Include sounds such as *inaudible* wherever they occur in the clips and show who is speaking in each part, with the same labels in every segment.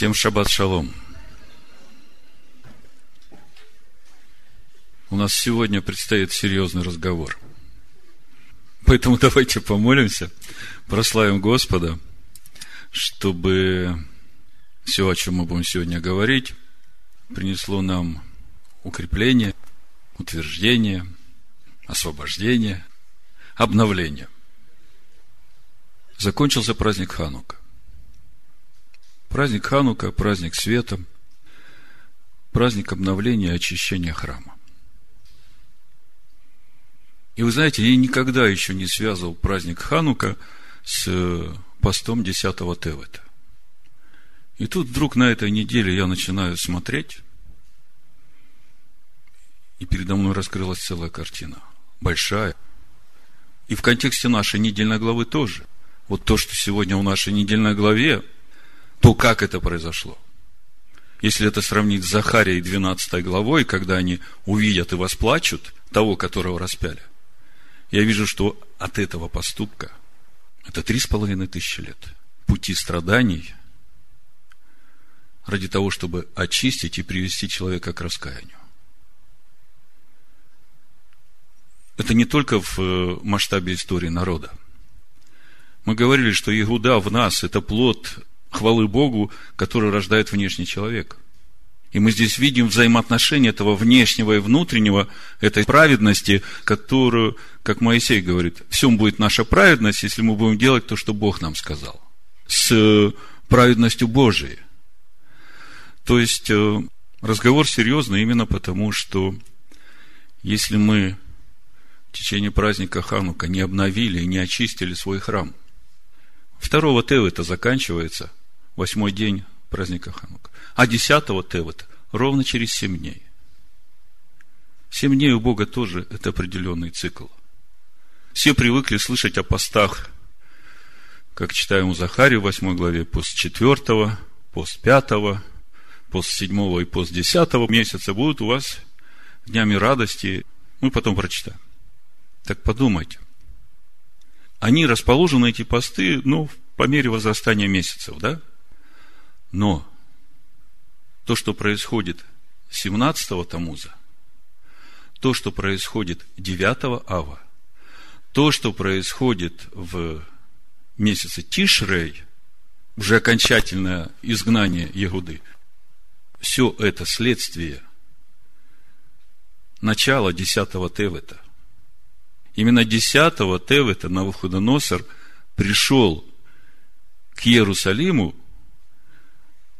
Speaker 1: Всем шаббат шалом. У нас сегодня предстоит серьезный разговор. Поэтому *laughs* давайте помолимся, прославим Господа, чтобы все, о чем мы будем сегодня говорить, принесло нам укрепление, утверждение, освобождение, обновление. Закончился праздник Ханука. Праздник Ханука, праздник света, праздник обновления и очищения храма. И вы знаете, я никогда еще не связывал праздник Ханука с э, постом 10 Тевета. И тут вдруг на этой неделе я начинаю смотреть, и передо мной раскрылась целая картина. Большая. И в контексте нашей недельной главы тоже. Вот то, что сегодня в нашей недельной главе – то как это произошло? Если это сравнить с Захарией 12 главой, когда они увидят и восплачут того, которого распяли, я вижу, что от этого поступка это три с половиной тысячи лет пути страданий ради того, чтобы очистить и привести человека к раскаянию. Это не только в э, масштабе истории народа. Мы говорили, что Иуда в нас – это плод хвалы Богу, который рождает внешний человек. И мы здесь видим взаимоотношение этого внешнего и внутреннего, этой праведности, которую, как Моисей говорит, всем будет наша праведность, если мы будем делать то, что Бог нам сказал. С праведностью Божией. То есть, э, разговор серьезный именно потому, что если мы в течение праздника Ханука не обновили и не очистили свой храм, второго Тев это заканчивается – восьмой день праздника Ханука. А десятого Тевата ровно через семь дней. Семь дней у Бога тоже это определенный цикл. Все привыкли слышать о постах, как читаем у Захарии в восьмой главе, пост четвертого, пост пятого, пост седьмого и пост десятого месяца будут у вас днями радости. Мы потом прочитаем. Так подумайте. Они расположены, эти посты, ну, по мере возрастания месяцев, да? Но то, что происходит 17-го Тамуза, то, что происходит 9 Ава, то, что происходит в месяце Тишрей, уже окончательное изгнание Ягуды, все это следствие начала 10-го Тевета. Именно 10-го Тевета Навуходоносор пришел к Иерусалиму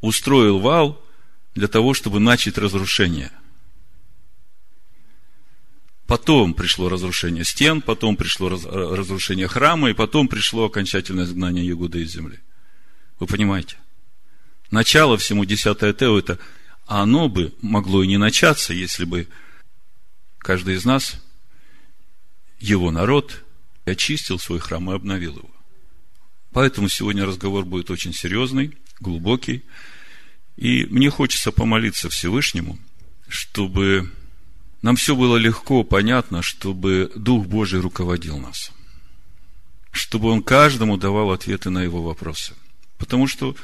Speaker 1: устроил вал для того, чтобы начать разрушение. Потом пришло разрушение стен, потом пришло разрушение храма, и потом пришло окончательное изгнание Ягуда из земли. Вы понимаете? Начало всему 10 Тео это, а оно бы могло и не начаться, если бы каждый из нас, его народ, очистил свой храм и обновил его. Поэтому сегодня разговор будет очень серьезный, глубокий. И мне хочется помолиться Всевышнему, чтобы нам все было легко, понятно, чтобы Дух Божий руководил нас. Чтобы Он каждому давал ответы на его вопросы. Потому что,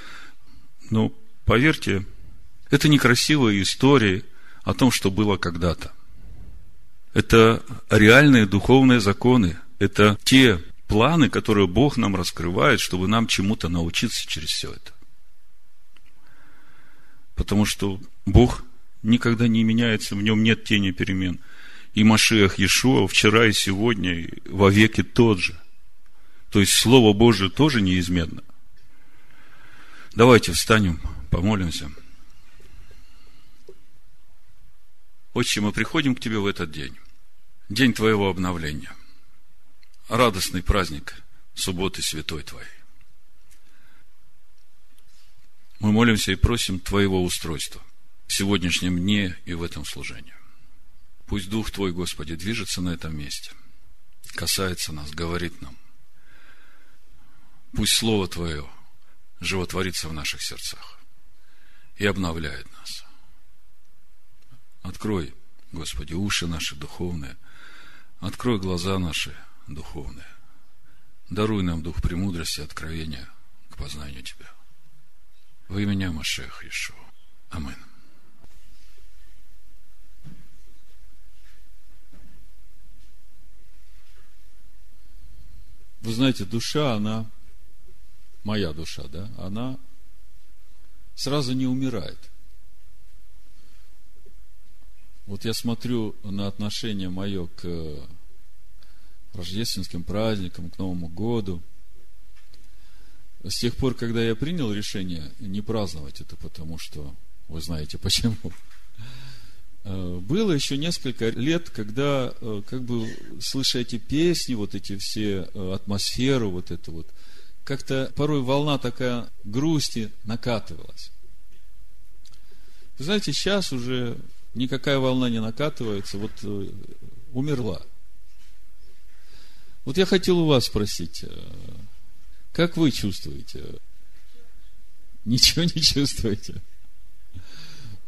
Speaker 1: ну, поверьте, это некрасивые истории о том, что было когда-то. Это реальные духовные законы. Это те планы, которые Бог нам раскрывает, чтобы нам чему-то научиться через все это. Потому что Бог никогда не меняется, в нем нет тени перемен. И Машиах Иешуа вчера и сегодня и во веки тот же. То есть Слово Божие тоже неизменно. Давайте встанем, помолимся. Отче, мы приходим к Тебе в этот день. День Твоего обновления. Радостный праздник субботы святой Твоей. Мы молимся и просим Твоего устройства в сегодняшнем дне и в этом служении. Пусть Дух Твой, Господи, движется на этом месте, касается нас, говорит нам. Пусть Слово Твое животворится в наших сердцах и обновляет нас. Открой, Господи, уши наши духовные, открой глаза наши духовные. Даруй нам дух премудрости откровения к познанию Тебя. Во имя Машех Ишуа. Амин. Вы знаете, душа, она, моя душа, да, она сразу не умирает. Вот я смотрю на отношение мое к рождественским праздникам, к Новому году. С тех пор, когда я принял решение не праздновать это, потому что вы знаете *laughs* почему. Э, было еще несколько лет, когда, э, как бы, слыша эти песни, вот эти все э, атмосферу, вот это вот, как-то порой волна такая грусти накатывалась. Вы знаете, сейчас уже никакая волна не накатывается, вот умерла. Вот я хотел у вас спросить, как вы чувствуете? Ничего не чувствуете?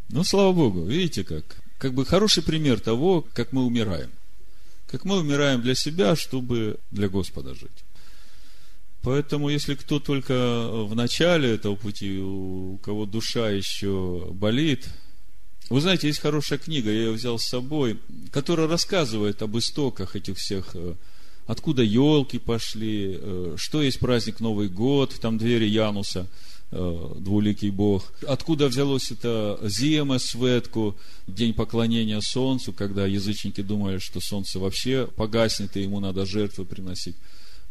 Speaker 1: Ну, слава Богу, видите как? Как бы хороший пример того, как мы умираем. Как мы умираем для себя, чтобы для Господа жить. Поэтому, если кто только в начале этого пути, у кого душа еще болит, вы знаете, есть хорошая книга, я ее взял с собой, которая рассказывает об истоках этих всех, э, откуда елки пошли, э, что есть праздник Новый год, там двери Януса – Э, двуликий Бог. Откуда взялось это зима светку, день поклонения солнцу, когда язычники думали, что солнце вообще погаснет, и ему надо жертвы приносить.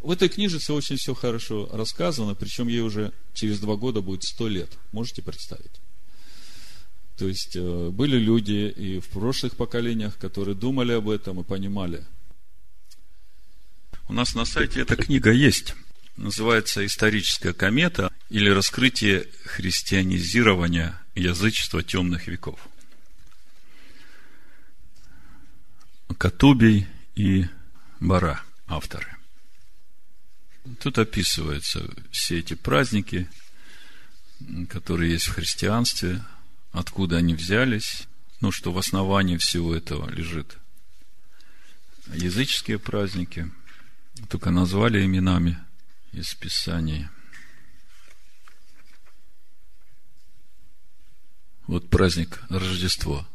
Speaker 1: В этой книжице очень все хорошо рассказано, причем ей уже через два года будет сто лет. Можете представить? То есть, э, были люди и в прошлых поколениях, которые думали об этом и понимали. У нас на сайте эта книга есть называется «Историческая комета» или «Раскрытие христианизирования язычества темных веков». Катубий и Бара, авторы. Тут описываются все эти праздники, которые есть в христианстве, откуда они взялись, ну, что в основании всего этого лежит языческие праздники, только назвали именами – из Писания. Вот праздник Рождество,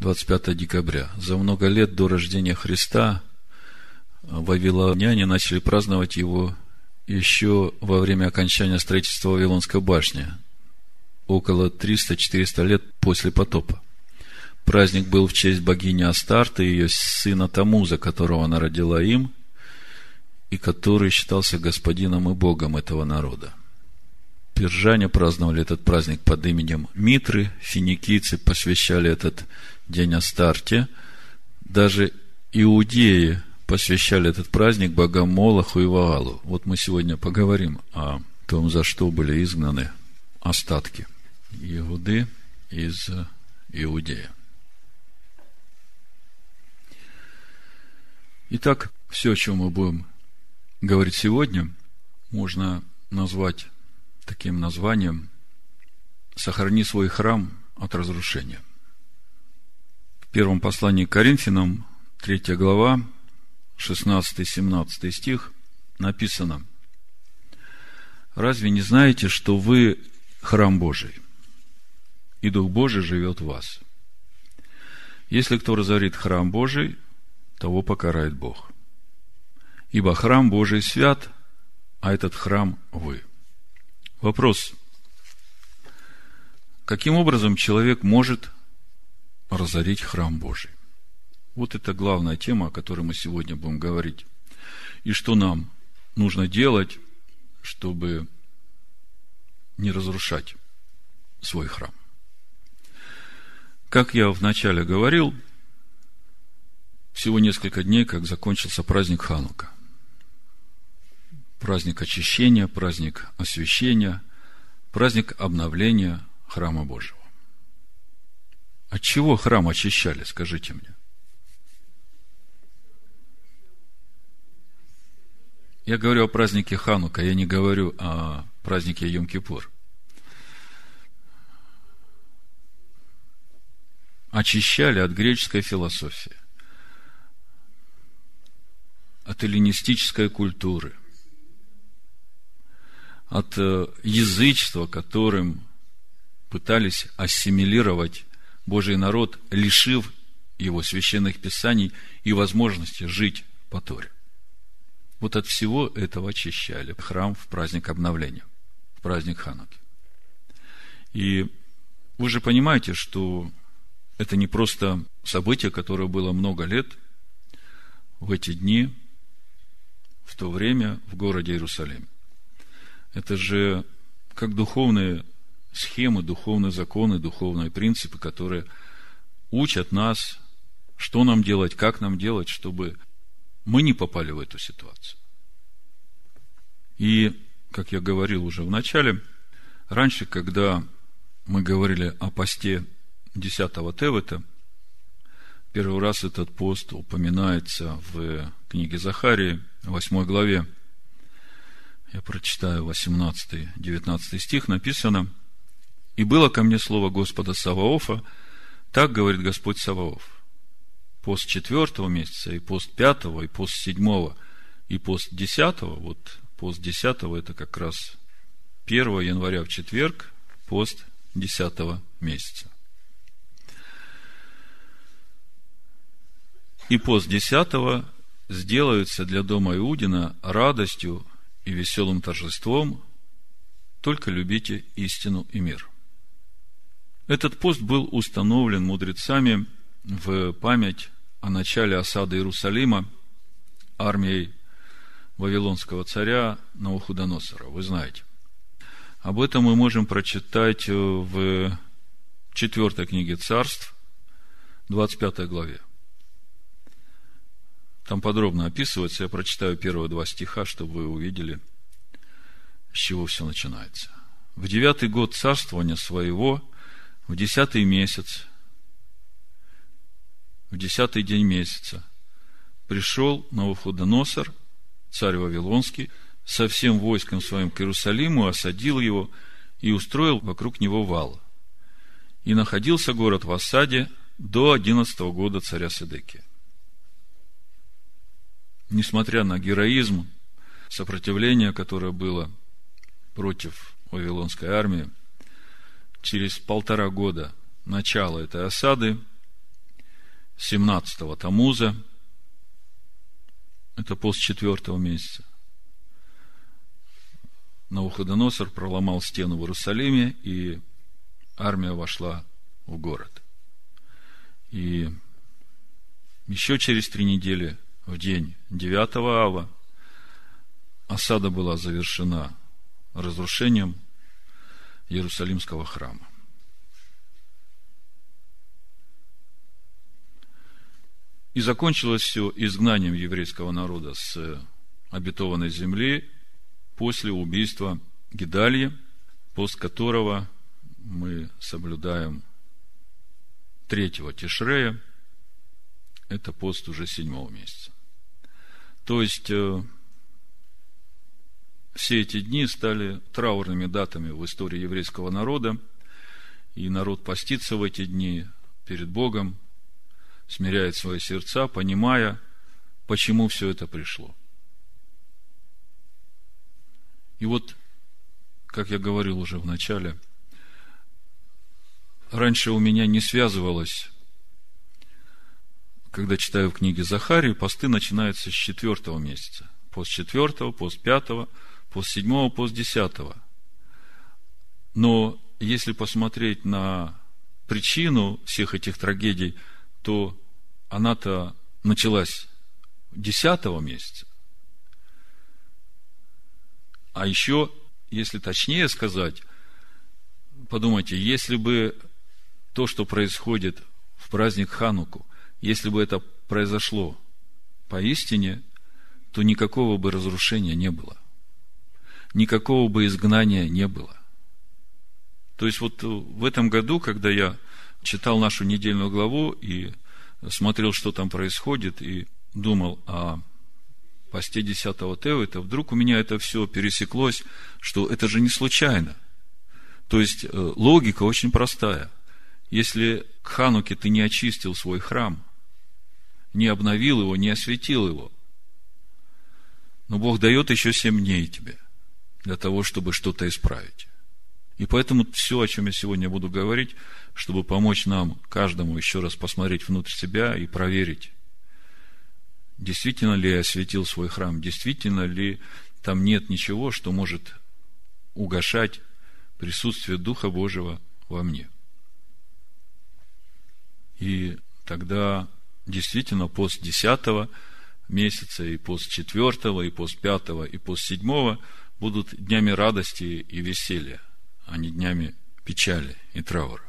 Speaker 1: 25 декабря. За много лет до рождения Христа вавилоняне начали праздновать его еще во время окончания строительства Вавилонской башни, около 300-400 лет после потопа. Праздник был в честь богини Астарты и ее сына Тамуза, которого она родила им – и который считался господином и богом этого народа. Пержане праздновали этот праздник под именем Митры, финикийцы посвящали этот день Астарте, даже иудеи посвящали этот праздник богам Молоху и Ваалу. Вот мы сегодня поговорим о том, за что были изгнаны остатки Иуды из Иудея. Итак, все, о чем мы будем говорит сегодня, можно назвать таким названием «Сохрани свой храм от разрушения». В первом послании к Коринфянам, 3 глава, 16-17 стих, написано «Разве не знаете, что вы храм Божий, и Дух Божий живет в вас? Если кто разорит храм Божий, того покарает Бог. Ибо храм Божий свят, а этот храм вы. Вопрос. Каким образом человек может разорить храм Божий? Вот это главная тема, о которой мы сегодня будем говорить. И что нам нужно делать, чтобы не разрушать свой храм. Как я вначале говорил, всего несколько дней, как закончился праздник Ханука праздник очищения, праздник освящения, праздник обновления храма Божьего. От чего храм очищали, скажите мне? Я говорю о празднике Ханука, я не говорю о празднике Йом-Кипур. Очищали от греческой философии, от эллинистической культуры – от э, язычества, которым пытались ассимилировать Божий народ, лишив его священных писаний и возможности жить по Торе. Вот от всего этого очищали храм в праздник обновления, в праздник Хануки. И вы же понимаете, что это не просто событие, которое было много лет, в эти дни, в то время в городе Иерусалим. Это же как духовные схемы, духовные законы, духовные принципы, которые учат нас, что нам делать, как нам делать, чтобы мы не попали в эту ситуацию. И, как я говорил уже в начале, раньше, когда мы говорили о посте 10 Тевета, первый раз этот пост упоминается в книге Захарии, 8 главе. Я прочитаю 18-19 стих, написано, «И было ко мне слово Господа Саваофа, так говорит Господь Саваоф, пост четвертого месяца, и пост пятого, и пост седьмого, и пост десятого, вот пост десятого, это как раз 1 января в четверг, пост десятого месяца. И пост десятого сделаются для дома Иудина радостью и веселым торжеством, только любите истину и мир. Этот пост был установлен мудрецами в память о начале осады Иерусалима армией Вавилонского царя Навуходоносора. Вы знаете. Об этом мы можем прочитать в четвертой книге царств, 25 главе. Там подробно описывается, я прочитаю первые два стиха, чтобы вы увидели, с чего все начинается. В девятый год царствования своего, в десятый месяц, в десятый день месяца, пришел Навуходоносор, царь Вавилонский, со всем войском своим к Иерусалиму, осадил его и устроил вокруг него вал. И находился город в осаде до одиннадцатого года царя Седекия несмотря на героизм, сопротивление, которое было против Вавилонской армии, через полтора года начала этой осады, 17-го Тамуза, это после четвертого месяца, Навуходоносор проломал стену в Иерусалиме, и армия вошла в город. И еще через три недели в день 9 ава осада была завершена разрушением Иерусалимского храма. И закончилось все изгнанием еврейского народа с обетованной земли после убийства Гидалья, пост которого мы соблюдаем третьего Тишрея, это пост уже седьмого месяца. То есть, э, все эти дни стали траурными датами в истории еврейского народа, и народ постится в эти дни перед Богом, смиряет свои сердца, понимая, почему все это пришло. И вот, как я говорил уже в начале, раньше у меня не связывалось когда читаю в книге Захарии, посты начинаются с четвертого месяца. Пост четвертого, пост пятого, пост седьмого, пост десятого. Но если посмотреть на причину всех этих трагедий, то она-то началась десятого месяца. А еще, если точнее сказать, подумайте, если бы то, что происходит в праздник Хануку, если бы это произошло поистине, то никакого бы разрушения не было. Никакого бы изгнания не было. То есть вот в этом году, когда я читал нашу недельную главу и смотрел, что там происходит, и думал о посте 10 Тевита, вдруг у меня это все пересеклось, что это же не случайно. То есть э, логика очень простая. Если к Хануке ты не очистил свой храм – не обновил его, не осветил его. Но Бог дает еще семь дней тебе. для того, чтобы что-то исправить. И поэтому все, о чем я сегодня буду говорить, чтобы помочь нам, каждому, еще раз посмотреть внутрь себя и проверить, действительно ли я осветил свой храм, действительно ли там нет ничего, что может угошать присутствие Духа Божьего во мне. И тогда действительно пост десятого месяца, и пост четвертого, и пост пятого, и пост седьмого будут днями радости и веселья, а не днями печали и траура.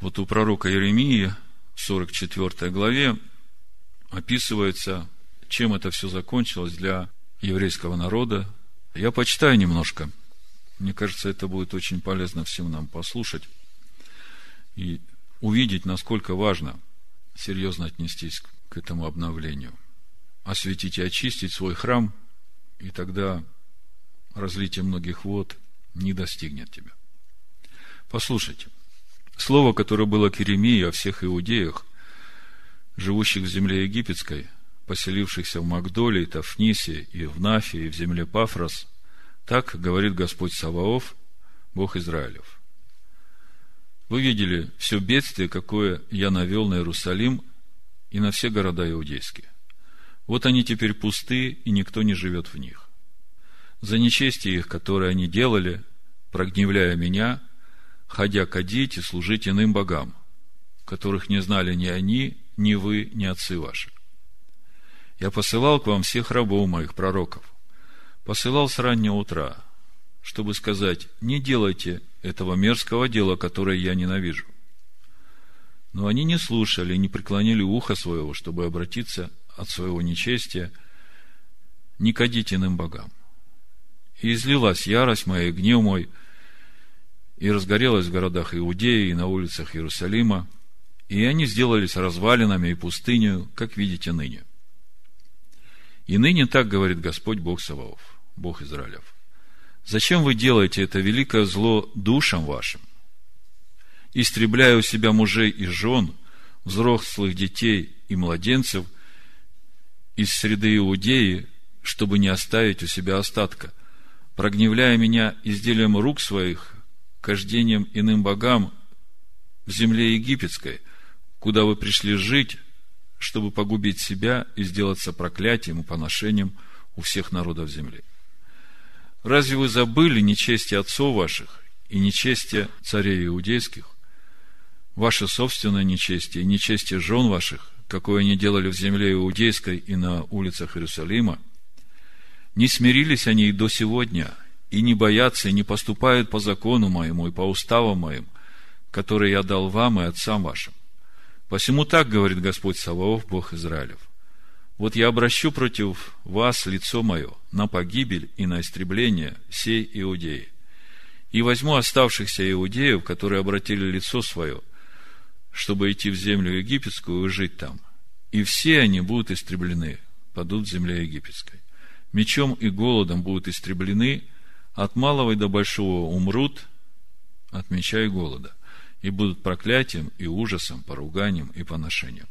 Speaker 1: Вот у пророка Иеремии в 44 главе описывается, чем это все закончилось для еврейского народа. Я почитаю немножко. Мне кажется, это будет очень полезно всем нам послушать и увидеть, насколько важно серьезно отнестись к этому обновлению. Осветить и очистить свой храм, и тогда разлитие многих вод не достигнет тебя. Послушайте. Слово, которое было к Иеремии о всех иудеях, живущих в земле египетской, поселившихся в Магдоле, и Тафнисе, и в Нафе, и в земле Пафрос, так говорит Господь Саваоф, Бог Израилев. Вы видели все бедствие, какое я навел на Иерусалим и на все города иудейские. Вот они теперь пусты, и никто не живет в них. За нечестие их, которое они делали, прогневляя меня, ходя кадить и служить иным богам, которых не знали ни они, ни вы, ни отцы ваши. Я посылал к вам всех рабов моих пророков, посылал с раннего утра, чтобы сказать, не делайте этого мерзкого дела, которое я ненавижу. Но они не слушали, не преклонили ухо своего, чтобы обратиться от своего нечестия, не кадить иным богам. И излилась ярость моя и гнев мой – и разгорелось в городах Иудеи и на улицах Иерусалима, и они сделались развалинами и пустынью, как видите ныне. И ныне так говорит Господь Бог Саваоф, Бог Израилев. Зачем вы делаете это великое зло душам вашим, истребляя у себя мужей и жен, взрослых детей и младенцев из среды Иудеи, чтобы не оставить у себя остатка, прогневляя меня изделием рук своих кождением иным богам в земле египетской, куда вы пришли жить, чтобы погубить себя и сделаться проклятием и поношением у всех народов земли. Разве вы забыли нечестие отцов ваших и нечестие царей иудейских, ваше собственное нечестие и нечестие жен ваших, какое они делали в земле иудейской и на улицах Иерусалима? Не смирились они и до сегодня – и не боятся, и не поступают по закону моему и по уставам моим, которые я дал вам и отцам вашим. Посему так говорит Господь Саваоф, Бог Израилев. Вот я обращу против вас лицо мое на погибель и на истребление сей Иудеи. И возьму оставшихся иудеев, которые обратили лицо свое, чтобы идти в землю египетскую и жить там. И все они будут истреблены, падут в земле египетской. Мечом и голодом будут истреблены – от малого и до большого умрут от меча и голода, и будут проклятием и ужасом, поруганием и поношением.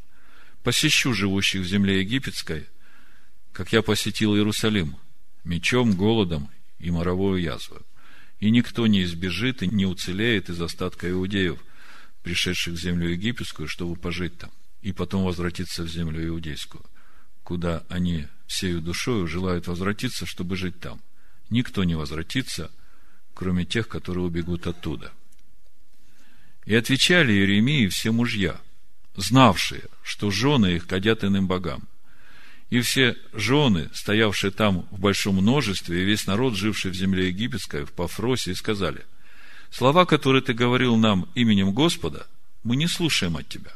Speaker 1: Посещу живущих в земле египетской, как я посетил Иерусалим, мечом, голодом и моровую язвою. И никто не избежит и не уцелеет из остатка иудеев, пришедших в землю египетскую, чтобы пожить там, и потом возвратиться в землю иудейскую, куда они всею душою желают возвратиться, чтобы жить там никто не возвратится, кроме тех, которые убегут оттуда. И отвечали Иеремии все мужья, знавшие, что жены их кадят иным богам. И все жены, стоявшие там в большом множестве, и весь народ, живший в земле египетской, в Пафросе, сказали, слова, которые ты говорил нам именем Господа, мы не слушаем от тебя.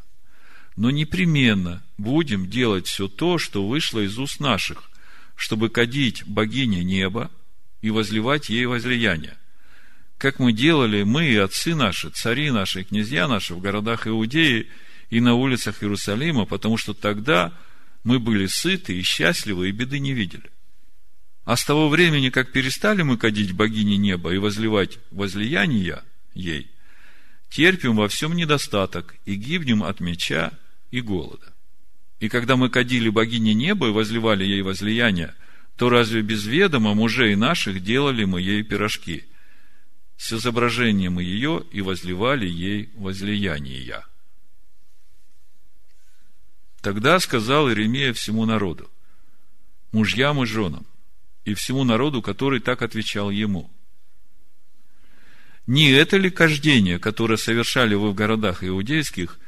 Speaker 1: Но непременно будем делать все то, что вышло из уст наших, чтобы кадить богине неба, и возливать ей возлияние. Как мы делали, мы и отцы наши, цари наши, князья наши в городах Иудеи и на улицах Иерусалима, потому что тогда мы были сыты и счастливы, и беды не видели. А с того времени, как перестали мы кадить богине неба и возливать возлияния ей, терпим во всем недостаток и гибнем от меча и голода. И когда мы кадили богине неба и возливали ей возлияние, то разве без ведома мужей наших делали мы ей пирожки с изображением ее и возливали ей возлияния? Тогда сказал Иеремия всему народу, мужьям и женам, и всему народу, который так отвечал ему. Не это ли кождение, которое совершали вы в городах иудейских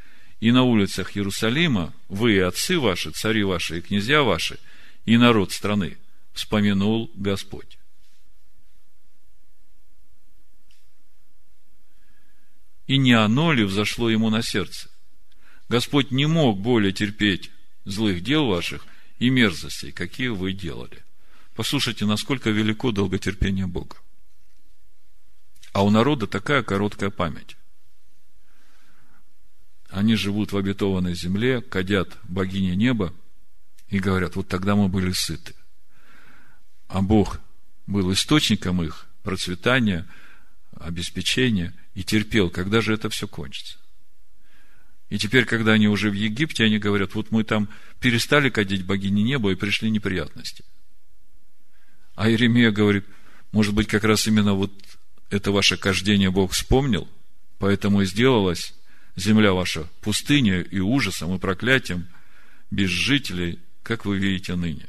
Speaker 1: и на улицах Иерусалима, вы и отцы ваши, цари ваши и князья ваши, и народ страны, вспомянул Господь? И не оно ли взошло ему на сердце? Господь не мог более терпеть злых дел ваших и мерзостей, какие вы делали. Послушайте, насколько велико долготерпение Бога. А у народа такая короткая память. Они живут в обетованной земле, кадят богине неба и говорят, вот тогда мы были сыты. А Бог был источником их процветания, обеспечения и терпел, когда же это все кончится. И теперь, когда они уже в Египте, они говорят, вот мы там перестали кадить богини неба и пришли неприятности. А Иеремия говорит, может быть, как раз именно вот это ваше кождение Бог вспомнил, поэтому и сделалась земля ваша пустыня и ужасом, и проклятием, без жителей, как вы видите ныне.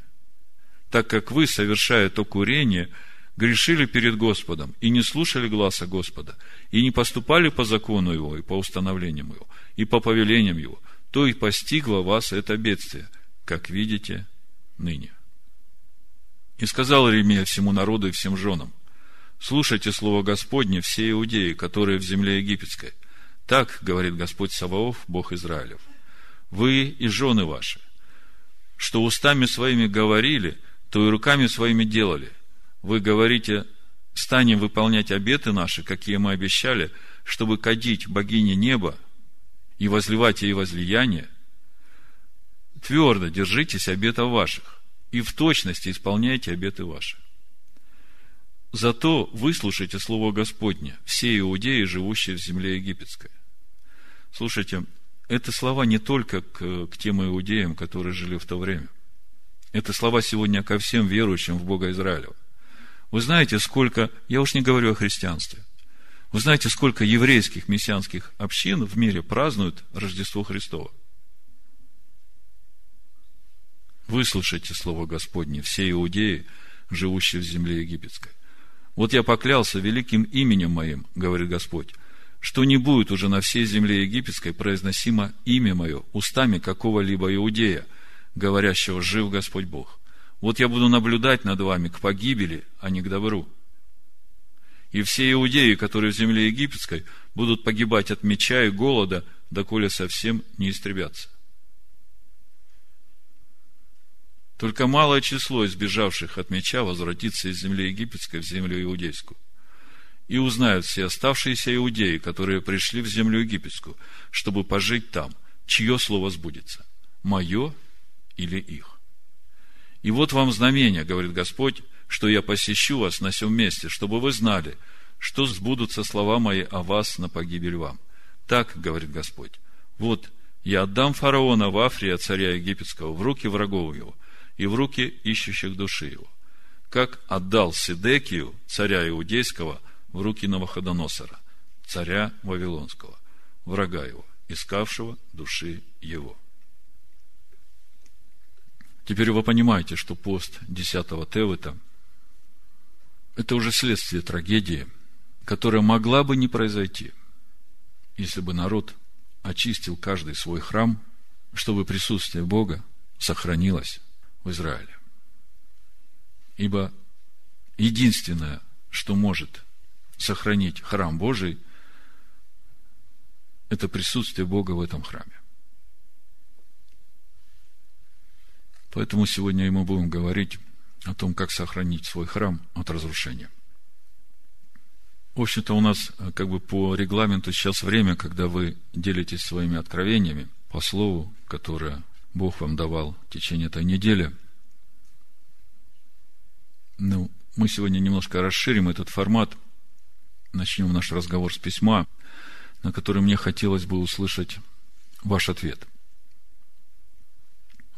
Speaker 1: Так как вы, совершая то курение, грешили перед Господом и не слушали гласа Господа, и не поступали по закону Его и по установлениям Его, и по повелениям Его, то и постигло вас это бедствие, как видите ныне. И сказал Иеремия всему народу и всем женам, слушайте слово Господне все иудеи, которые в земле египетской. Так, говорит Господь Саваоф, Бог Израилев, вы и жены ваши, что устами своими говорили, то и руками своими делали. Вы говорите, станем выполнять обеты наши, какие мы обещали, чтобы кадить богине неба и возливать ей возлияние. Твердо держитесь обетов ваших и в точности исполняйте обеты ваши. Зато выслушайте Слово Господне, все иудеи, живущие в земле египетской. Слушайте, это слова не только к, к тем иудеям, которые жили в то время. Это слова сегодня ко всем верующим в Бога Израилева. Вы знаете, сколько, я уж не говорю о христианстве, вы знаете, сколько еврейских мессианских общин в мире празднуют Рождество Христово? Выслушайте Слово Господне, все иудеи, живущие в земле египетской. Вот я поклялся великим именем моим, говорит Господь, что не будет уже на всей земле египетской произносимо имя мое устами какого-либо иудея, говорящего «Жив Господь Бог». Вот я буду наблюдать над вами к погибели, а не к добру. И все иудеи, которые в земле египетской, будут погибать от меча и голода, доколе совсем не истребятся. Только малое число избежавших от меча возвратится из земли египетской в землю иудейскую. И узнают все оставшиеся иудеи, которые пришли в землю египетскую, чтобы пожить там, чье слово сбудется, мое или их. И вот вам знамение, говорит Господь, что я посещу вас на всем месте, чтобы вы знали, что сбудутся слова мои о вас на погибель вам. Так, говорит Господь, вот я отдам фараона в Африя, царя египетского, в руки врагов его, и в руки ищущих души его, как отдал Сидекию, царя Иудейского, в руки Новоходоносора, царя Вавилонского, врага его, искавшего души его. Теперь вы понимаете, что пост 10 Тевыта – это уже следствие трагедии, которая могла бы не произойти, если бы народ очистил каждый свой храм, чтобы присутствие Бога сохранилось в Израиле. Ибо единственное, что может сохранить храм Божий, это присутствие Бога в этом храме. Поэтому сегодня мы будем говорить о том, как сохранить свой храм от разрушения. В общем-то, у нас как бы по регламенту сейчас время, когда вы делитесь своими откровениями по слову, которое Бог вам давал в течение этой недели. Ну, мы сегодня немножко расширим этот формат. Начнем наш разговор с письма, на который мне хотелось бы услышать ваш ответ.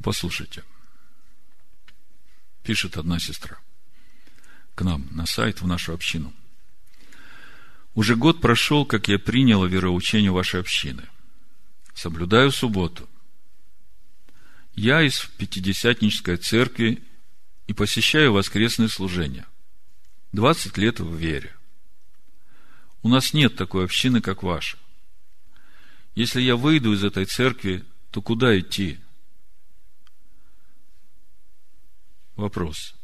Speaker 1: Послушайте. Пишет одна сестра к нам на сайт, в нашу общину. Уже год прошел, как я приняла вероучение вашей общины. Соблюдаю субботу. Я из Пятидесятнической церкви и посещаю воскресные служения. 20 лет в вере. У нас нет такой общины, как ваша. Если я выйду из этой церкви, то куда идти? Вопрос.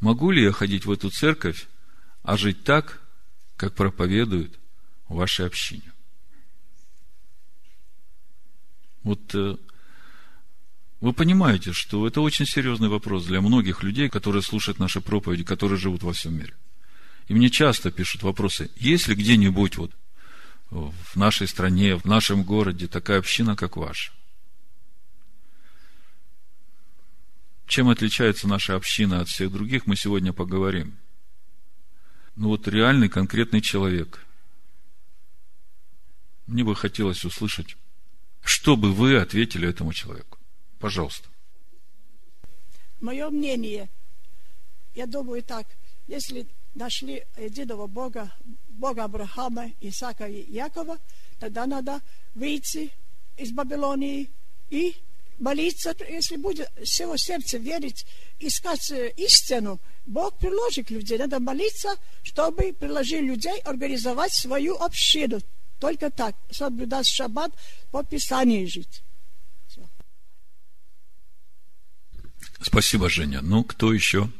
Speaker 1: Могу ли я ходить в эту церковь, а жить так, как проповедуют в вашей общине? Вот э, вы понимаете, что это очень серьезный вопрос для многих людей, которые слушают наши проповеди, которые живут во всем мире. И мне часто пишут вопросы, есть ли где-нибудь вот в нашей стране, в нашем городе такая община, как ваша? Чем отличается наша община от всех других, мы сегодня поговорим. Ну вот реальный, конкретный человек. Мне бы хотелось услышать, что бы вы ответили этому человеку. Пожалуйста.
Speaker 2: Мое мнение, я думаю так, если нашли единого Бога, Бога Авраама, Исаака и Якова, тогда надо выйти из Вавилонии и молиться, если будет всего сердца верить, искать э, истину, Бог приложит людей. Надо молиться, чтобы приложить людей, организовать свою общину. Только так, соблюдать шаббат, по Писанию жить. Все.
Speaker 1: Спасибо, Женя. Ну, кто еще?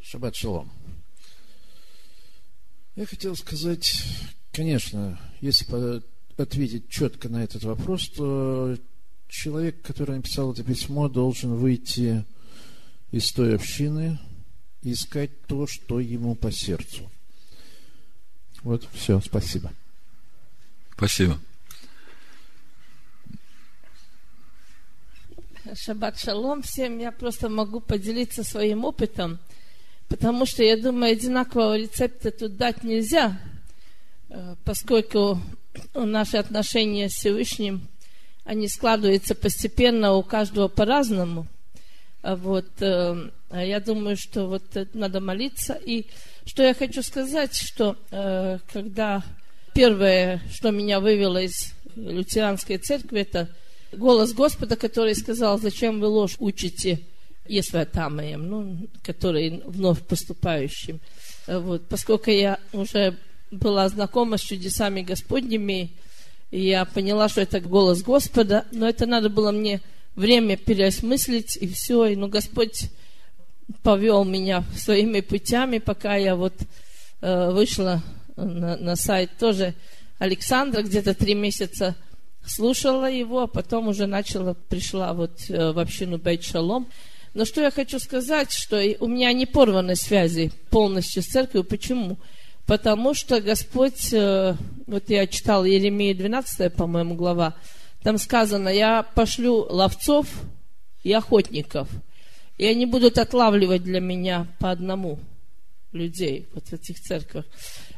Speaker 3: Шаббат шалом. Я хотел сказать, конечно, если ответить четко на этот вопрос, то человек, который написал это письмо, должен выйти из той общины и искать то, что ему по сердцу. Вот, все, спасибо.
Speaker 1: Спасибо.
Speaker 4: Шаббат шалом всем. Я просто могу поделиться своим опытом, потому что, я думаю, одинакового рецепта тут дать нельзя, э, поскольку наши отношения с Всевышним, они складываются постепенно у каждого по-разному. А вот, э, я думаю, что вот надо молиться. И что я хочу сказать, что э, когда первое, что меня вывело из лютеранской церкви, это голос Господа, который сказал, зачем вы ложь учите Есватамаем, ну, который вновь поступающим. Вот, поскольку я уже была знакома с чудесами Господними, и я поняла, что это голос Господа, но это надо было мне время переосмыслить, и все, и ну Господь повел меня своими путями, пока я вот э, вышла на, на сайт тоже Александра, где-то три месяца слушала его, а потом уже начала, пришла вот э, в общину Бейт Шалом. Но что я хочу сказать, что у меня не порваны связи полностью с церковью. Почему? Потому что Господь, э, вот я читал Еремия 12, по-моему, глава, там сказано, я пошлю ловцов и охотников, и они будут отлавливать для меня по одному людей вот в этих церквях.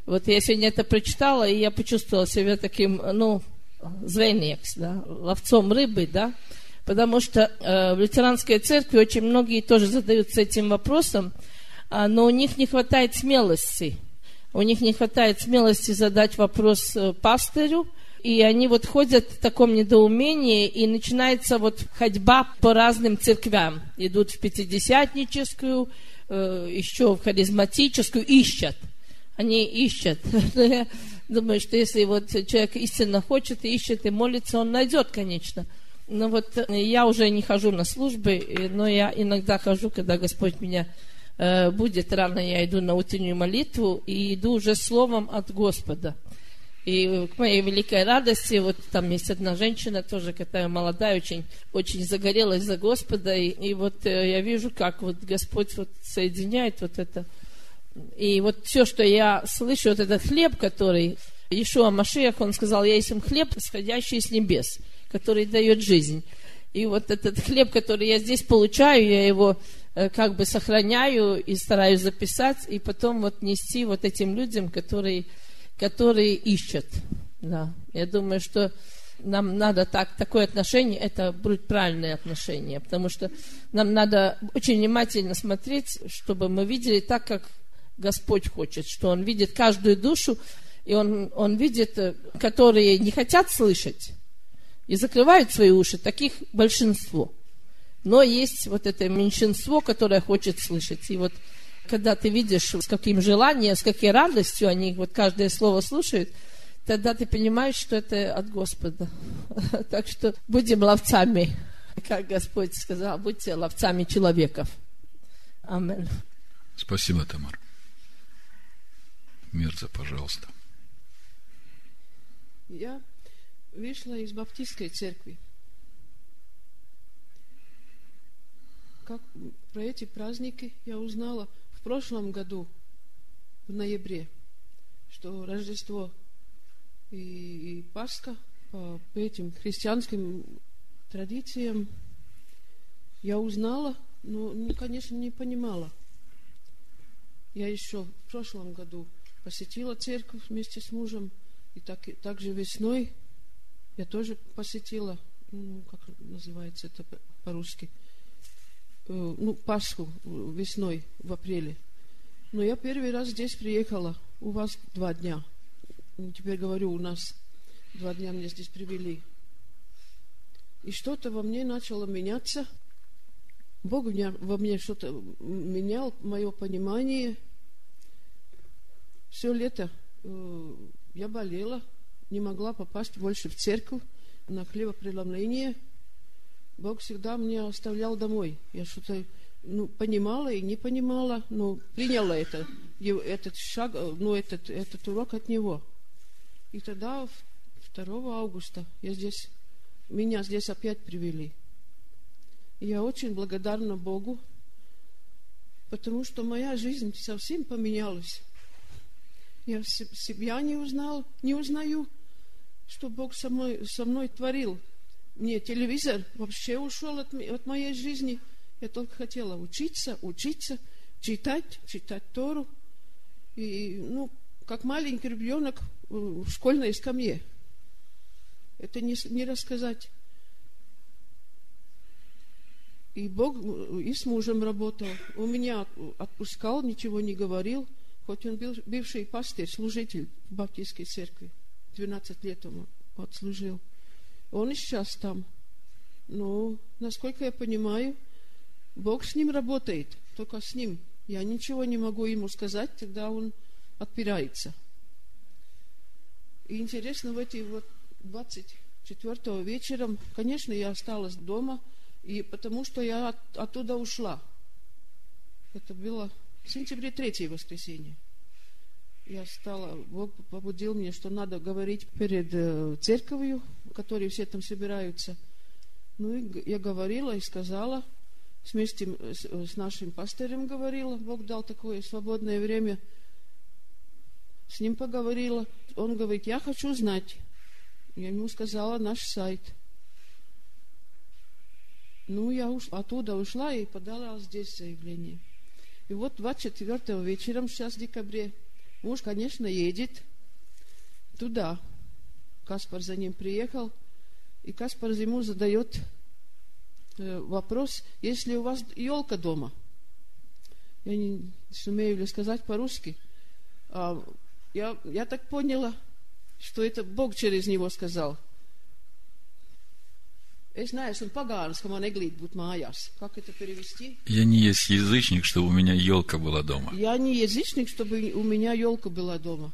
Speaker 4: Вот я сегодня это прочитала, и я почувствовала себя таким, ну, звенекс, да, ловцом рыбы, да, потому что э, в лютеранской церкви очень многие тоже задаются этим вопросом, а, но у них не хватает смелости – у них не хватает смелости задать вопрос э, пастырю, и они вот ходят в таком недоумении, и начинается вот ходьба по разным церквям. Идут в пятидесятническую, э, еще в харизматическую, ищут. Они ищут. Я *laughs* думаю, что если вот человек истинно хочет и ищет, и молится, он найдет, конечно. Но вот я уже не хожу на службы, но я иногда хожу, когда Господь меня будет рано, я иду на утреннюю молитву и иду уже словом от Господа. И к моей великой радости, вот там есть одна женщина, тоже которая молодая, очень, очень загорелась за Господа, и, и вот э, я вижу, как вот Господь вот соединяет вот это. И вот все, что я слышу, вот этот хлеб, который Ишуа Машиях, он сказал, я есть хлеб, сходящий с небес, который дает жизнь. И вот этот хлеб, который я здесь получаю, я его Э, как бы сохраняю и стараюсь записать, и потом вот нести вот этим людям, которые, которые ищут. Да. Я думаю, что нам надо так, такое отношение, это будет правильное отношение, потому что нам надо очень внимательно смотреть, чтобы мы видели так, как Господь хочет, что Он видит каждую душу, и Он, он видит, э, которые не хотят слышать и закрывают свои уши, таких большинство. Но есть вот это меньшинство, которое хочет слышать. И вот когда ты видишь, с каким желанием, с какой радостью они вот каждое слово слушают, тогда ты понимаешь, что это от Господа. *laughs* Так что будем ловцами, как Господь сказал, будьте ловцами человеков. Аминь.
Speaker 1: Спасибо, Тамар. Мирза, пожалуйста.
Speaker 5: Я вышла из баптистской церкви. Как про эти праздники я узнала в прошлом году, в ноябре, что Рождество и, и Пасха по, по этим христианским традициям я узнала, но, ну, конечно, не понимала. Я еще в прошлом году посетила церковь вместе с мужем, и так, и также весной я тоже посетила, ну, как называется это по-русски, э, ну, Пасху весной, в апреле. Но я первый раз здесь приехала, у вас два дня. Теперь говорю, у нас два дня меня здесь привели. И что-то во мне начало меняться. Бог меня, во мне что-то менял, мое понимание – все лето э, я болела, не могла попасть больше в церковь на хлебопреломление. Бог всегда меня оставлял домой. Я что-то ну, понимала и не понимала, но приняла это, этот шаг, э, ну, этот, этот урок от него. И тогда 2 августа я здесь, меня здесь опять привели. Я очень благодарна Богу, потому что моя жизнь совсем поменялась. Я себя не узнал, не узнаю, что Бог со мной, со мной творил. Мне телевизор вообще ушел от, от моей жизни. Я только хотела учиться, учиться, читать, читать Тору. И, ну, как маленький ребенок в школьной скамье. Это не, не рассказать. И Бог и с мужем работал. У меня отпускал, ничего не говорил – хоть он был бывший пастырь, служитель в Баптистской церкви, 12 лет ему отслужил. Он сейчас там. Но, насколько я понимаю, Бог с ним работает, только с ним. Я ничего не могу ему сказать, тогда он отпирается. И интересно, в эти вот 24 вечером, конечно, я осталась дома, и потому что я от, оттуда ушла. Это было в сентябре третье воскресенье. Я стала, Бог побудил меня, что надо говорить перед э, церковью, в которой все там собираются. Ну и я говорила и сказала, вместе с, с нашим пастырем говорила, Бог дал такое свободное время, с ним поговорила. Он говорит, я хочу знать. Я ему сказала наш сайт. Ну, я уж, оттуда ушла и подала здесь заявление. И вот 24 вечером, сейчас в декабре, муж, конечно, едет туда. Каспар за ним приехал, и Каспар ему задает э, вопрос, есть ли у вас елка дома? Я не сумею ли сказать по-русски. А, я, я так поняла, что это Бог через него сказал –
Speaker 1: Я не есть язычник, чтобы у меня елка была дома.
Speaker 5: Я не язычник, чтобы у меня елка была дома.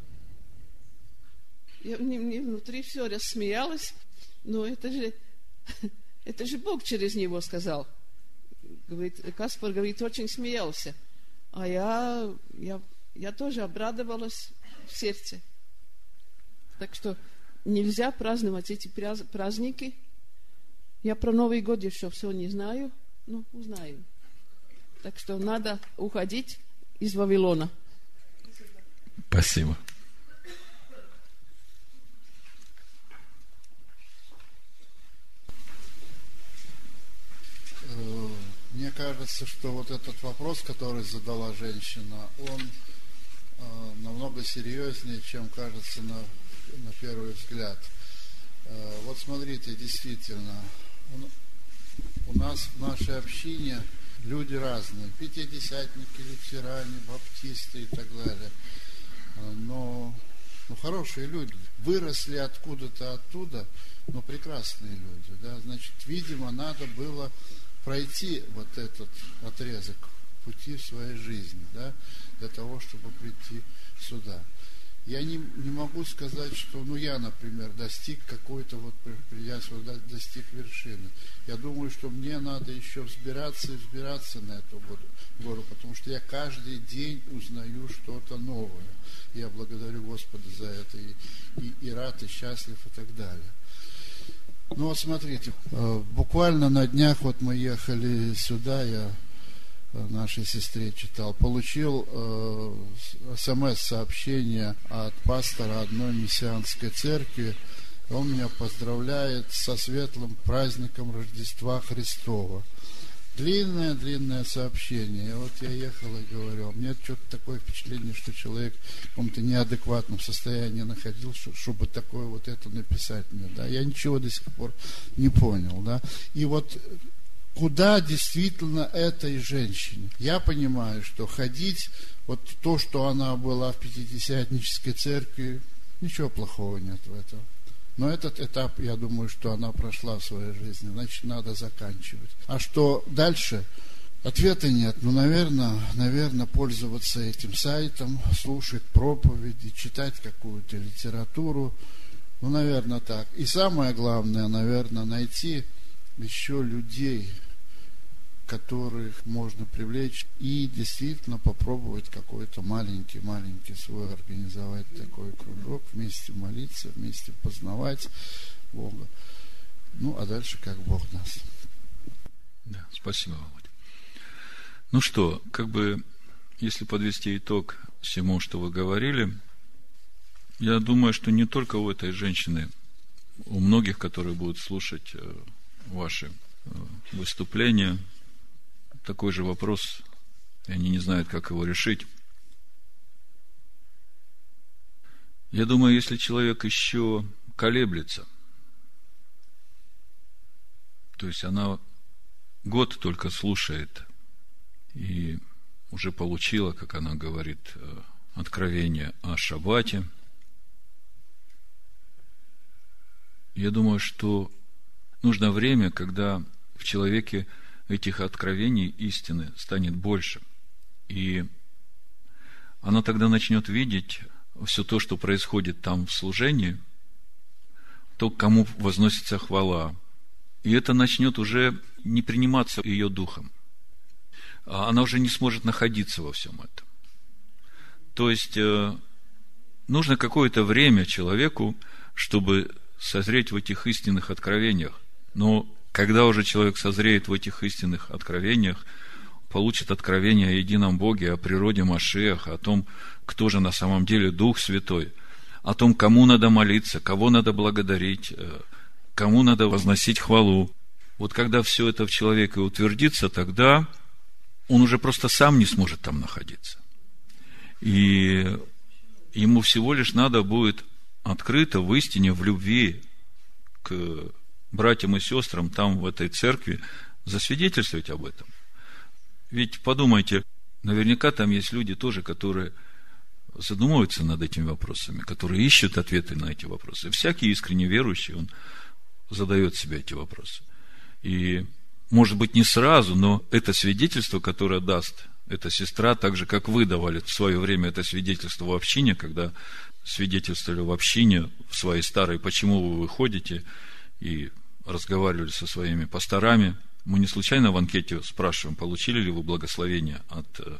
Speaker 5: Я, мне, мне внутри все рассмеялось, но это же, это же Бог через него сказал. Говорит, Каспар, говорит, очень смеялся. А я, я, я тоже обрадовалась в сердце. Так что нельзя праздновать эти праздники – я про Новый год еще все не знаю, но узнаю. Так что надо уходить из Вавилона.
Speaker 1: Спасибо.
Speaker 6: Э, мне кажется, что вот этот вопрос, который задала женщина, он э, намного серьезнее, чем кажется на, на первый взгляд. Э, Вот смотрите, действительно, у- нас в нашей общине люди разные, пятидесятники, лютеране, баптисты и так далее. Э, Но ну, хорошие люди, выросли откуда-то оттуда, но прекрасные люди. Да? Значит, видимо, надо было пройти вот этот отрезок пути в своей жизни, да, для того, чтобы прийти сюда. Я не, не могу сказать, что, ну, я, например, достиг какой-то, вот, при- придя сюда, достиг вершины. Я думаю, что мне надо еще взбираться и взбираться на эту гору, гору, потому что я каждый день узнаю что-то новое. Я благодарю Господа за это и, и, и рад, и счастлив, и так далее. Ну вот смотрите, э, буквально на днях вот мы ехали сюда, я нашей сестре читал, получил э, смс-сообщение от пастора одной мессианской церкви. Он меня поздравляет со светлым праздником Рождества Христова. Длинное-длинное сообщение. И вот я ехал и говорю, у меня что-то такое впечатление, что человек в каком-то неадекватном состоянии находился, чтобы такое вот это написать мне. Да? Я ничего до сих пор не понял. Да? И вот куда действительно этой женщине. Я понимаю, что ходить, вот то, что она была в Пятидесятнической церкви, ничего плохого нет в этом. Но этот этап, я думаю, что она прошла в своей жизни, значит, надо заканчивать. А что дальше? Ответа нет. Ну, наверное, наверное, пользоваться этим сайтом, слушать проповеди, читать какую-то литературу. Ну, наверное, так. И самое главное, наверное, найти еще людей, которых можно привлечь и действительно попробовать какой-то маленький-маленький свой организовать такой кружок, вместе молиться, вместе познавать Бога. Ну, а дальше как Бог даст.
Speaker 1: Да, спасибо, Володя. Ну что, как бы, если подвести итог всему, что вы говорили, я думаю, что не только у этой женщины, у многих, которые будут слушать э, ваши э, выступления, такой же вопрос, и они не знают, как его решить. Я думаю, если человек еще колеблется, то есть она год только слушает и уже получила, как она говорит, э, откровение о шаббате. Я думаю, что нужно время, когда в человеке этих откровений истины станет больше. И она тогда начнет видеть все то, что происходит там в служении, то, кому возносится хвала. И это начнет уже не приниматься ее духом. А Она уже не сможет находиться во всем этом. То есть, э, нужно какое-то время человеку, чтобы созреть в этих истинных откровениях. Но когда уже человек созреет в этих истинных откровениях, получит откровение о едином Боге, о природе Машеха, о том, кто же на самом деле Дух Святой, о том, кому надо молиться, кого надо благодарить, э, кому надо возносить хвалу. Вот когда все это в человеке утвердится, тогда он уже просто сам не сможет там находиться. И ему всего лишь надо будет открыто в истине, в любви к братьям и сестрам там, в этой церкви, засвидетельствовать об этом. Ведь подумайте, наверняка там есть люди тоже, которые задумываются над этими вопросами, которые ищут ответы на эти вопросы. Всякий искренне верующий, он задает себе эти вопросы. И, может быть, не сразу, но это свидетельство, которое даст эта сестра, так же, как вы давали в свое время это свидетельство в общине, когда свидетельствовали в общине, в своей старой, почему вы выходите, и разговаривали со своими пасторами. Мы не случайно в анкете спрашиваем, получили ли вы благословение от э,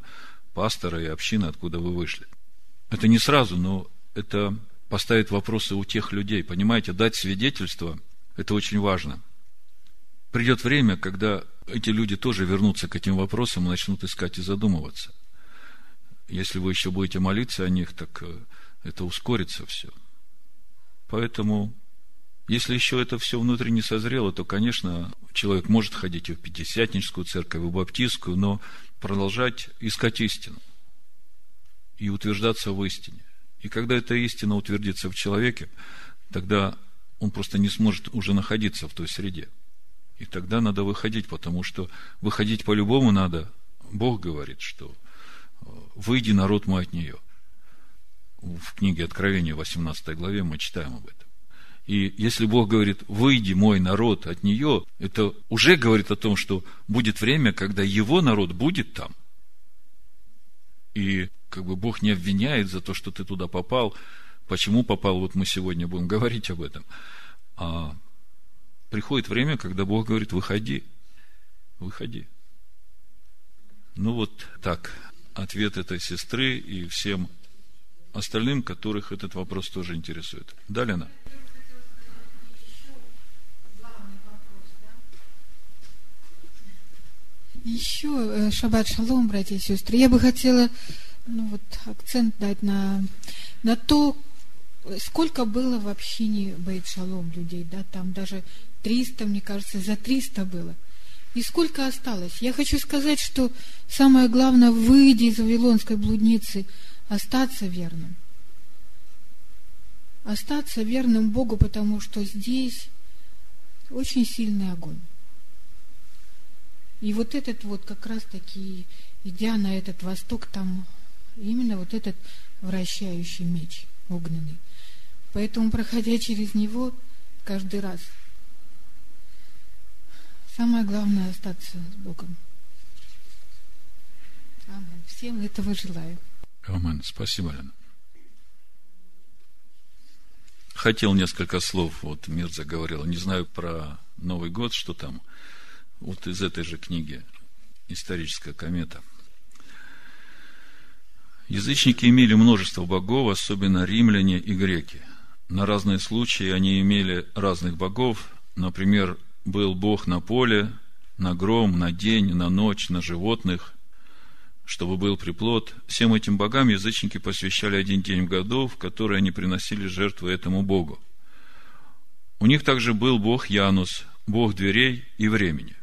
Speaker 1: пастора и общины, откуда вы вышли. Это не сразу, но это поставит вопросы у тех людей. Понимаете, дать свидетельство – это очень важно. Придет время, когда эти люди тоже вернутся к этим вопросам и начнут искать и задумываться. Если вы еще будете молиться о них, так э, это ускорится все. Поэтому, если еще это все внутри не созрело, то, конечно, человек может ходить и в Пятидесятническую церковь, и в Баптистскую, но продолжать искать истину и утверждаться в истине. И когда эта истина утвердится в человеке, тогда он просто не сможет уже находиться в той среде. И тогда надо выходить, потому что выходить по-любому надо. Бог говорит, что э, «Выйди, народ мой, от нее». В книге Откровения, 18 главе, мы читаем об этом. И если Бог говорит, выйди, мой народ, от нее, это уже говорит о том, что будет время, когда его народ будет там. И как бы Бог не обвиняет за то, что ты туда попал. Почему попал, вот мы сегодня будем говорить об этом. А приходит время, когда Бог говорит, выходи, выходи. Ну вот так, ответ этой сестры и всем остальным, которых этот вопрос тоже интересует. Далее
Speaker 7: Еще э, шаббат шалом, братья и сестры. Я бы хотела ну, вот, акцент дать на, на то, сколько было в общине Бейт Шалом людей, да, там даже 300, мне кажется, за 300 было. И сколько осталось? Я хочу сказать, что самое главное, выйдя из Вавилонской блудницы, остаться верным. Остаться верным Богу, потому что здесь очень сильный огонь. И вот этот вот как раз таки, идя на этот восток, там именно вот этот вращающий меч огненный. Поэтому, проходя через него каждый раз, самое главное остаться с Богом. Амин. Всем этого желаю.
Speaker 1: Амин. Спасибо, Лена. Хотел несколько слов, вот Мир заговорил. Не знаю про Новый год, что там – вот из этой же книги «Историческая комета». Язычники имели множество богов, особенно римляне и греки. На разные случаи они имели разных богов. Например, был бог на поле, на гром, на день, на ночь, на животных, чтобы был приплод. Всем этим богам язычники посвящали один день в году, в который они приносили жертвы этому богу. У них также был бог Янус, бог дверей и времени.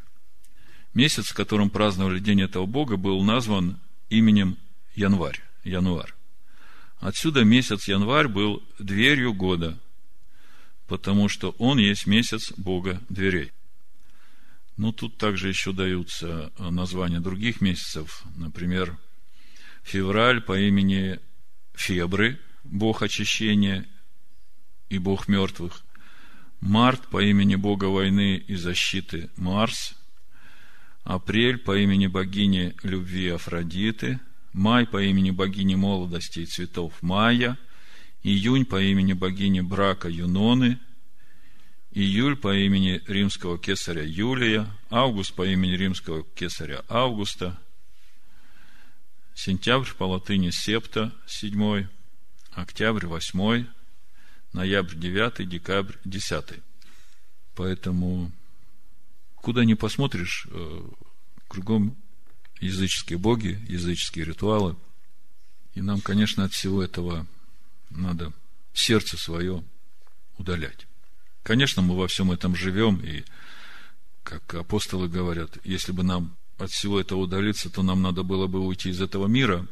Speaker 1: Месяц, в котором праздновали День этого Бога, был назван именем Январь, Январь. Отсюда месяц Январь был дверью года, потому что он есть месяц Бога дверей. Ну, тут также еще даются названия других месяцев. Например, февраль по имени Фебры, Бог очищения и Бог мертвых. Март по имени Бога войны и защиты Марс – апрель по имени богини любви Афродиты, май по имени богини молодости и цветов Майя, июнь по имени богини брака Юноны, июль по имени римского кесаря Юлия, август по имени римского кесаря Августа, сентябрь по латыни Септа, седьмой, октябрь, восьмой, ноябрь, девятый, декабрь, десятый. Поэтому куда ни посмотришь, э, кругом языческие боги, языческие ритуалы. И нам, конечно, от всего этого надо сердце свое удалять. Конечно, мы во всем этом живем, и, как апостолы говорят, если бы нам от всего этого удалиться, то нам надо было бы уйти из этого мира.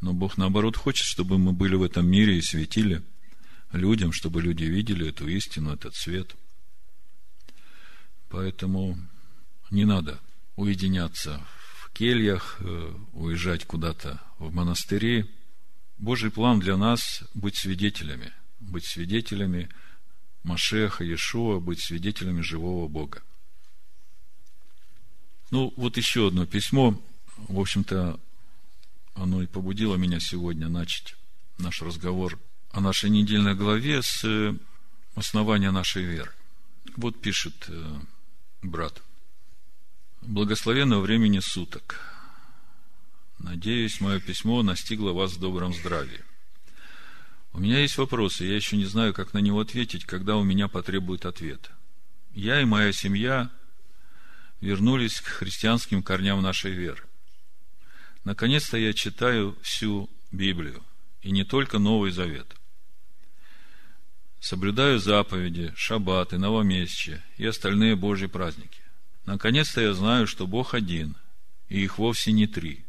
Speaker 1: Но Бог, наоборот, хочет, чтобы мы были в этом мире и светили людям, чтобы люди видели эту истину, этот свет – Поэтому не надо уединяться в кельях, э, уезжать куда-то в монастыри. Божий план для нас – быть свидетелями, быть свидетелями Машеха, Иешуа, быть свидетелями живого Бога. Ну, вот еще одно письмо. В общем-то, оно и побудило меня сегодня начать наш разговор о нашей недельной главе с основания нашей веры. Вот пишет э, брат. Благословенного времени суток. Надеюсь, мое письмо настигло вас в добром здравии. У меня есть вопросы, я еще не знаю, как на него ответить, когда у меня потребует ответ. Я и моя семья вернулись к христианским корням нашей веры. Наконец-то я читаю всю Библию, и не только Новый Завет – соблюдаю заповеди, шаббаты, новомесячие и остальные Божьи праздники. Наконец-то я знаю, что Бог один, и их вовсе не три.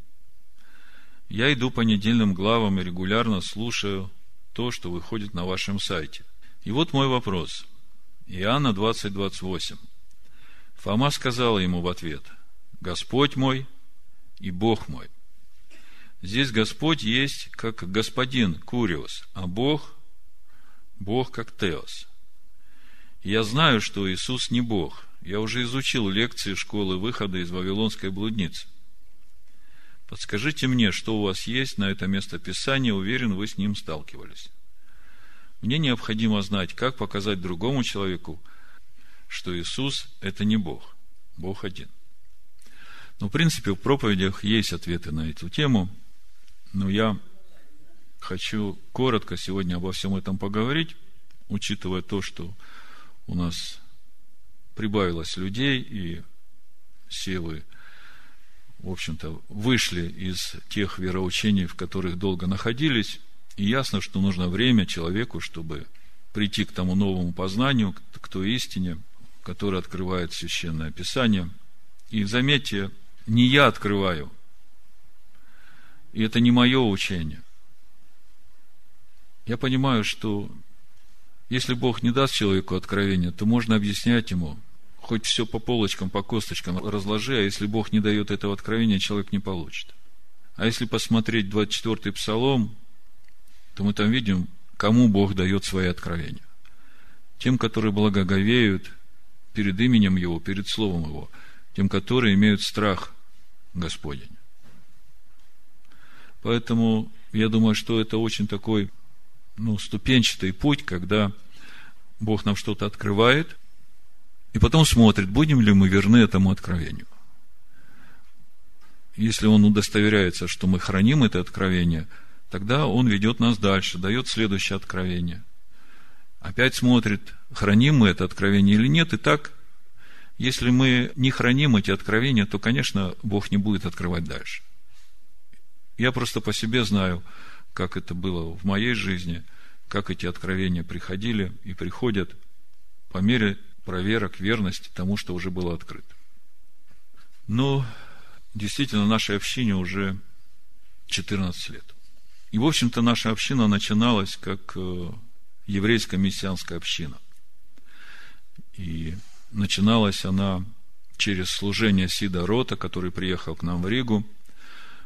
Speaker 1: Я иду по недельным главам и регулярно слушаю то, что выходит на вашем сайте. И вот мой вопрос. Иоанна 20, 28. Фома сказала ему в ответ, Господь мой и Бог мой. Здесь Господь есть как господин Куриос, а Бог – Бог как Теос. Я знаю, что Иисус не Бог. Я уже изучил лекции школы выхода из Вавилонской блудницы. Подскажите мне, что у вас есть на это место Писания, уверен, вы с ним сталкивались. Мне необходимо знать, как показать другому человеку, что Иисус – это не Бог, Бог один. Но, в принципе, в проповедях есть ответы на эту тему, но я хочу коротко сегодня обо всем этом поговорить, учитывая то, что у нас прибавилось людей, и вы, в общем-то, вышли из тех вероучений, в которых долго находились, и ясно, что нужно время человеку, чтобы прийти к тому новому познанию, к той истине, которая открывает Священное Писание. И заметьте, не я открываю, и это не мое учение. Я понимаю, что если Бог не даст человеку откровения, то можно объяснять ему, хоть все по полочкам, по косточкам разложи, а если Бог не дает этого откровения, человек не получит. А если посмотреть 24-й псалом, то мы там видим, кому Бог дает свои откровения. Тем, которые благоговеют перед именем Его, перед Словом Его, тем, которые имеют страх Господень. Поэтому я думаю, что это очень такой ну, ступенчатый путь, когда Бог нам что-то открывает, и потом смотрит, будем ли мы верны этому откровению. Если Он удостоверяется, что мы храним это откровение – тогда он ведет нас дальше, дает следующее откровение. Опять смотрит, храним мы это откровение или нет. И так, если мы не храним эти откровения, то, конечно, Бог не будет открывать дальше. Я просто по себе знаю, как это было в моей жизни, как эти откровения приходили и приходят по мере проверок верности тому, что уже было открыто. Но действительно, нашей общине уже 14 лет. И, в общем-то, наша община начиналась как э, еврейская мессианская община. И начиналась она через служение Сида Рота, который приехал к нам в Ригу,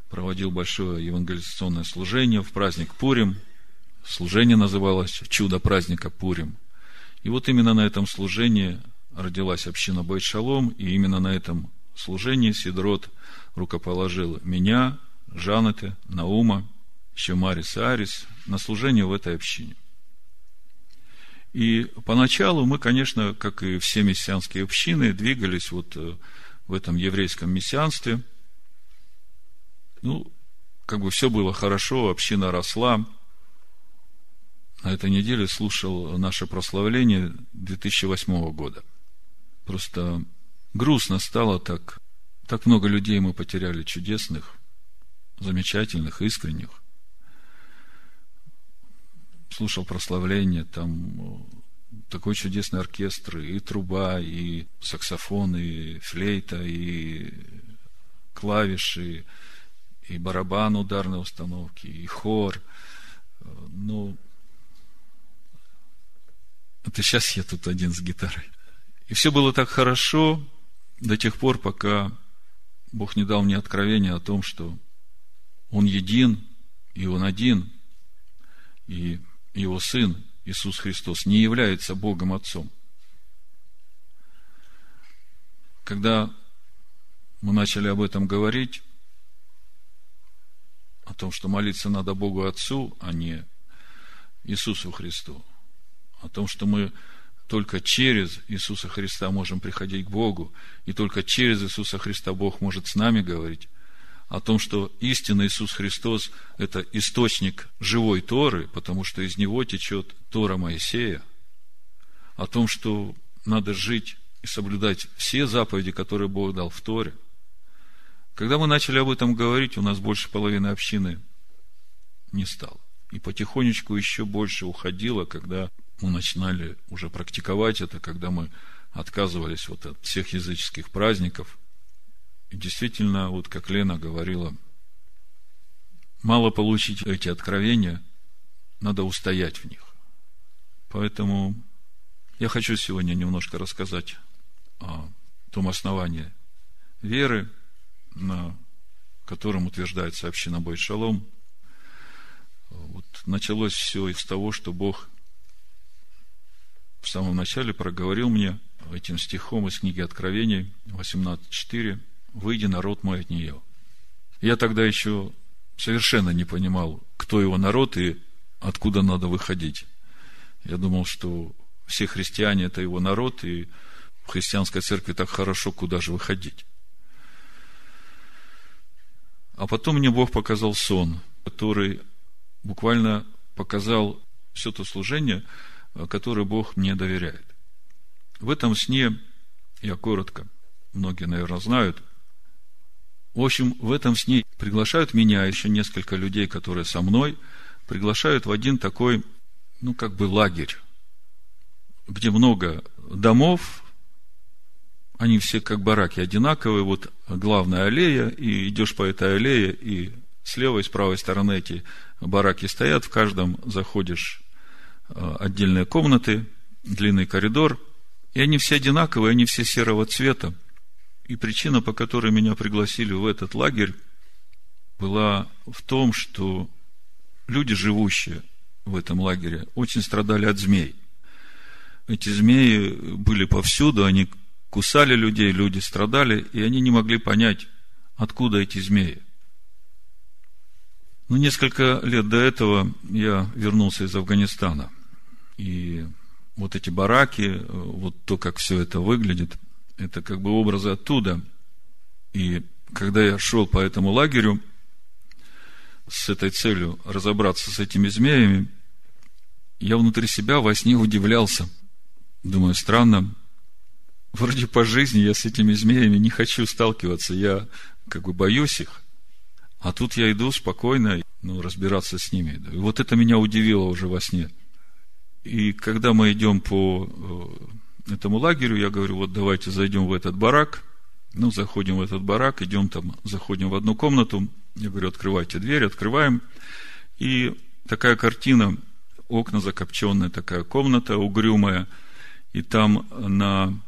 Speaker 1: проводил большое евангелизационное служение в праздник Пурим. Служение называлось «Чудо праздника Пурим». И вот именно на этом служении родилась община Байт Шалом, и именно на этом служении Сидрот рукоположил меня, Жанете, Наума – еще Марис и Арис, на служение в этой общине. И поначалу мы, конечно, как и все мессианские общины, двигались вот э, в этом еврейском мессианстве. Ну, как бы все было хорошо, община росла. На этой неделе слушал наше прославление 2008 года. Просто грустно стало так. Так много людей мы потеряли чудесных, замечательных, искренних слушал прославление, там такой чудесный оркестр, и труба, и саксофон, и флейта, и клавиши, и барабан ударной установки, и хор. Ну, это сейчас я тут один с гитарой. И все было так хорошо до тех пор, пока Бог не дал мне откровения о том, что Он един, и Он один, и его Сын Иисус Христос не является Богом Отцом. Когда мы начали об этом говорить, о том, что молиться надо Богу Отцу, а не Иисусу Христу, о том, что мы только через Иисуса Христа можем приходить к Богу, и только через Иисуса Христа Бог может с нами говорить, о том, что истинный Иисус Христос – это источник живой Торы, потому что из него течет Тора Моисея, о том, что надо жить и соблюдать все заповеди, которые Бог дал в Торе. Когда мы начали об этом говорить, у нас больше половины общины не стало. И потихонечку еще больше уходило, когда мы начинали уже практиковать это, когда мы отказывались вот от всех языческих праздников – и действительно, вот как Лена говорила, мало получить эти откровения, надо устоять в них. Поэтому Я хочу сегодня немножко рассказать о том основании веры, на котором утверждается община Бой Шалом. Вот началось все из того, что Бог в самом начале проговорил мне этим стихом из книги Откровений 18.4 «Выйди, народ мой, от нее». Я тогда еще совершенно не понимал, кто его народ и откуда надо выходить. Я думал, что все христиане – это его народ, и в христианской церкви так хорошо, куда же выходить. А потом мне Бог показал сон, который буквально показал все то служение, которое Бог мне доверяет. В этом сне, я коротко, многие, наверное, знают, в общем, в этом сне приглашают меня, еще несколько людей, которые со мной, приглашают в один такой, ну, как бы лагерь, где много домов, они все как бараки одинаковые, вот главная аллея, и идешь по этой аллее, и с левой и с правой стороны эти бараки стоят, в каждом заходишь э, отдельные комнаты, длинный коридор, и они все одинаковые, они все серого цвета. И причина, по которой меня пригласили в этот лагерь, была в том, что люди, живущие в этом лагере, очень страдали от змей. Эти змеи были повсюду, они кусали людей, люди страдали, и они не могли понять, откуда эти змеи. Но несколько лет до этого я вернулся из Афганистана. И вот эти бараки, вот то, как все это выглядит – это как бы образы оттуда. И когда я шел по этому лагерю с этой целью разобраться с этими змеями, я внутри себя во сне удивлялся. Думаю, странно, вроде по жизни я с этими змеями не хочу сталкиваться, я как бы боюсь их. А тут я иду спокойно, ну, разбираться с ними. И вот это меня удивило уже во сне. И когда мы идем по э, этому лагерю, я говорю, вот давайте зайдем в этот барак. Ну, заходим в этот барак, идем там, заходим в одну комнату. Я говорю, открывайте дверь, открываем. И такая картина, окна закопченные, такая комната угрюмая. И там на,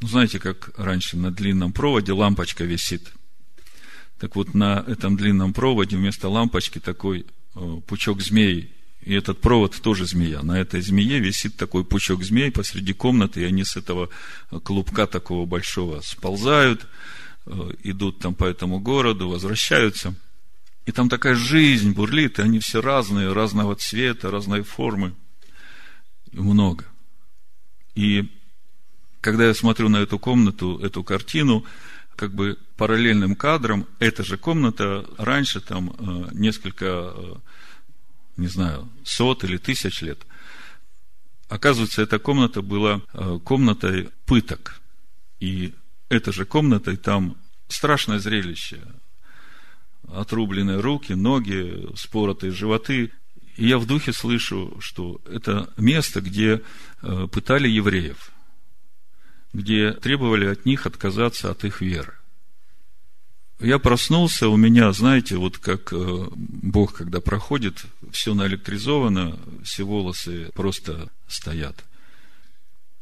Speaker 1: ну, знаете, как раньше на длинном проводе лампочка висит. Так вот, на этом длинном проводе вместо лампочки такой э, пучок змей и этот провод тоже змея. На этой змее висит такой пучок змей посреди комнаты, и они с этого клубка такого большого сползают, э, идут там по этому городу, возвращаются. И там такая жизнь бурлит, и они все разные, разного цвета, разной формы. Много. И когда я смотрю на эту комнату, эту картину, как бы параллельным кадром, эта же комната раньше там э, несколько э, не знаю, сот или тысяч лет. Оказывается, эта комната была э, комнатой пыток. И этой же комнатой там страшное зрелище. Отрубленные руки, ноги, споротые животы. И я в духе слышу, что это место, где пытали евреев, где требовали от них отказаться от их веры я проснулся, у меня, знаете, вот как э, Бог, когда проходит, все наэлектризовано, все волосы просто стоят.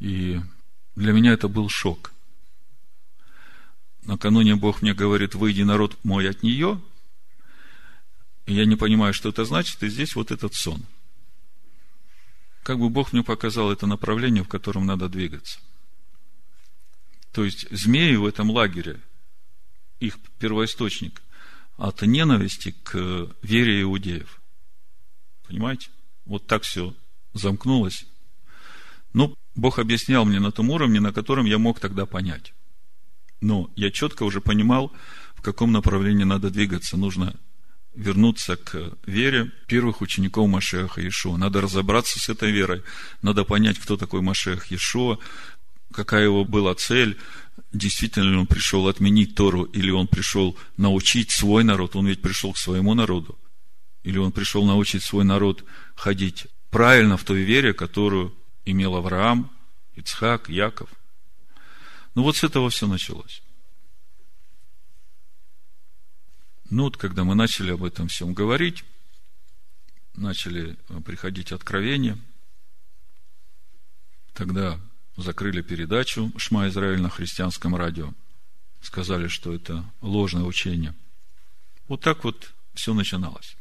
Speaker 1: И для меня это был шок. Накануне Бог мне говорит, выйди, народ мой, от нее. И я не понимаю, что это значит, и здесь вот этот сон. Как бы Бог мне показал это направление, в котором надо двигаться. То есть, змеи в этом лагере – их первоисточник от ненависти к вере иудеев. Понимаете? Вот так все замкнулось. Ну, Бог объяснял мне на том уровне, на котором я мог тогда понять. Но я четко уже понимал, в каком направлении надо двигаться. Нужно вернуться к вере первых учеников Машеха Иешуа. Надо разобраться с этой верой. Надо понять, кто такой Машех Иешуа, какая его была цель, действительно ли он пришел отменить Тору, или он пришел научить свой народ, он ведь пришел к своему народу, или он пришел научить свой народ ходить правильно в той вере, которую имел Авраам, Ицхак, Яков. Ну вот с этого все началось. Ну вот, когда мы начали об этом всем говорить, начали приходить откровения – Тогда закрыли передачу «Шма Израиль» на христианском радио. Сказали, что это ложное учение. Вот так вот все начиналось.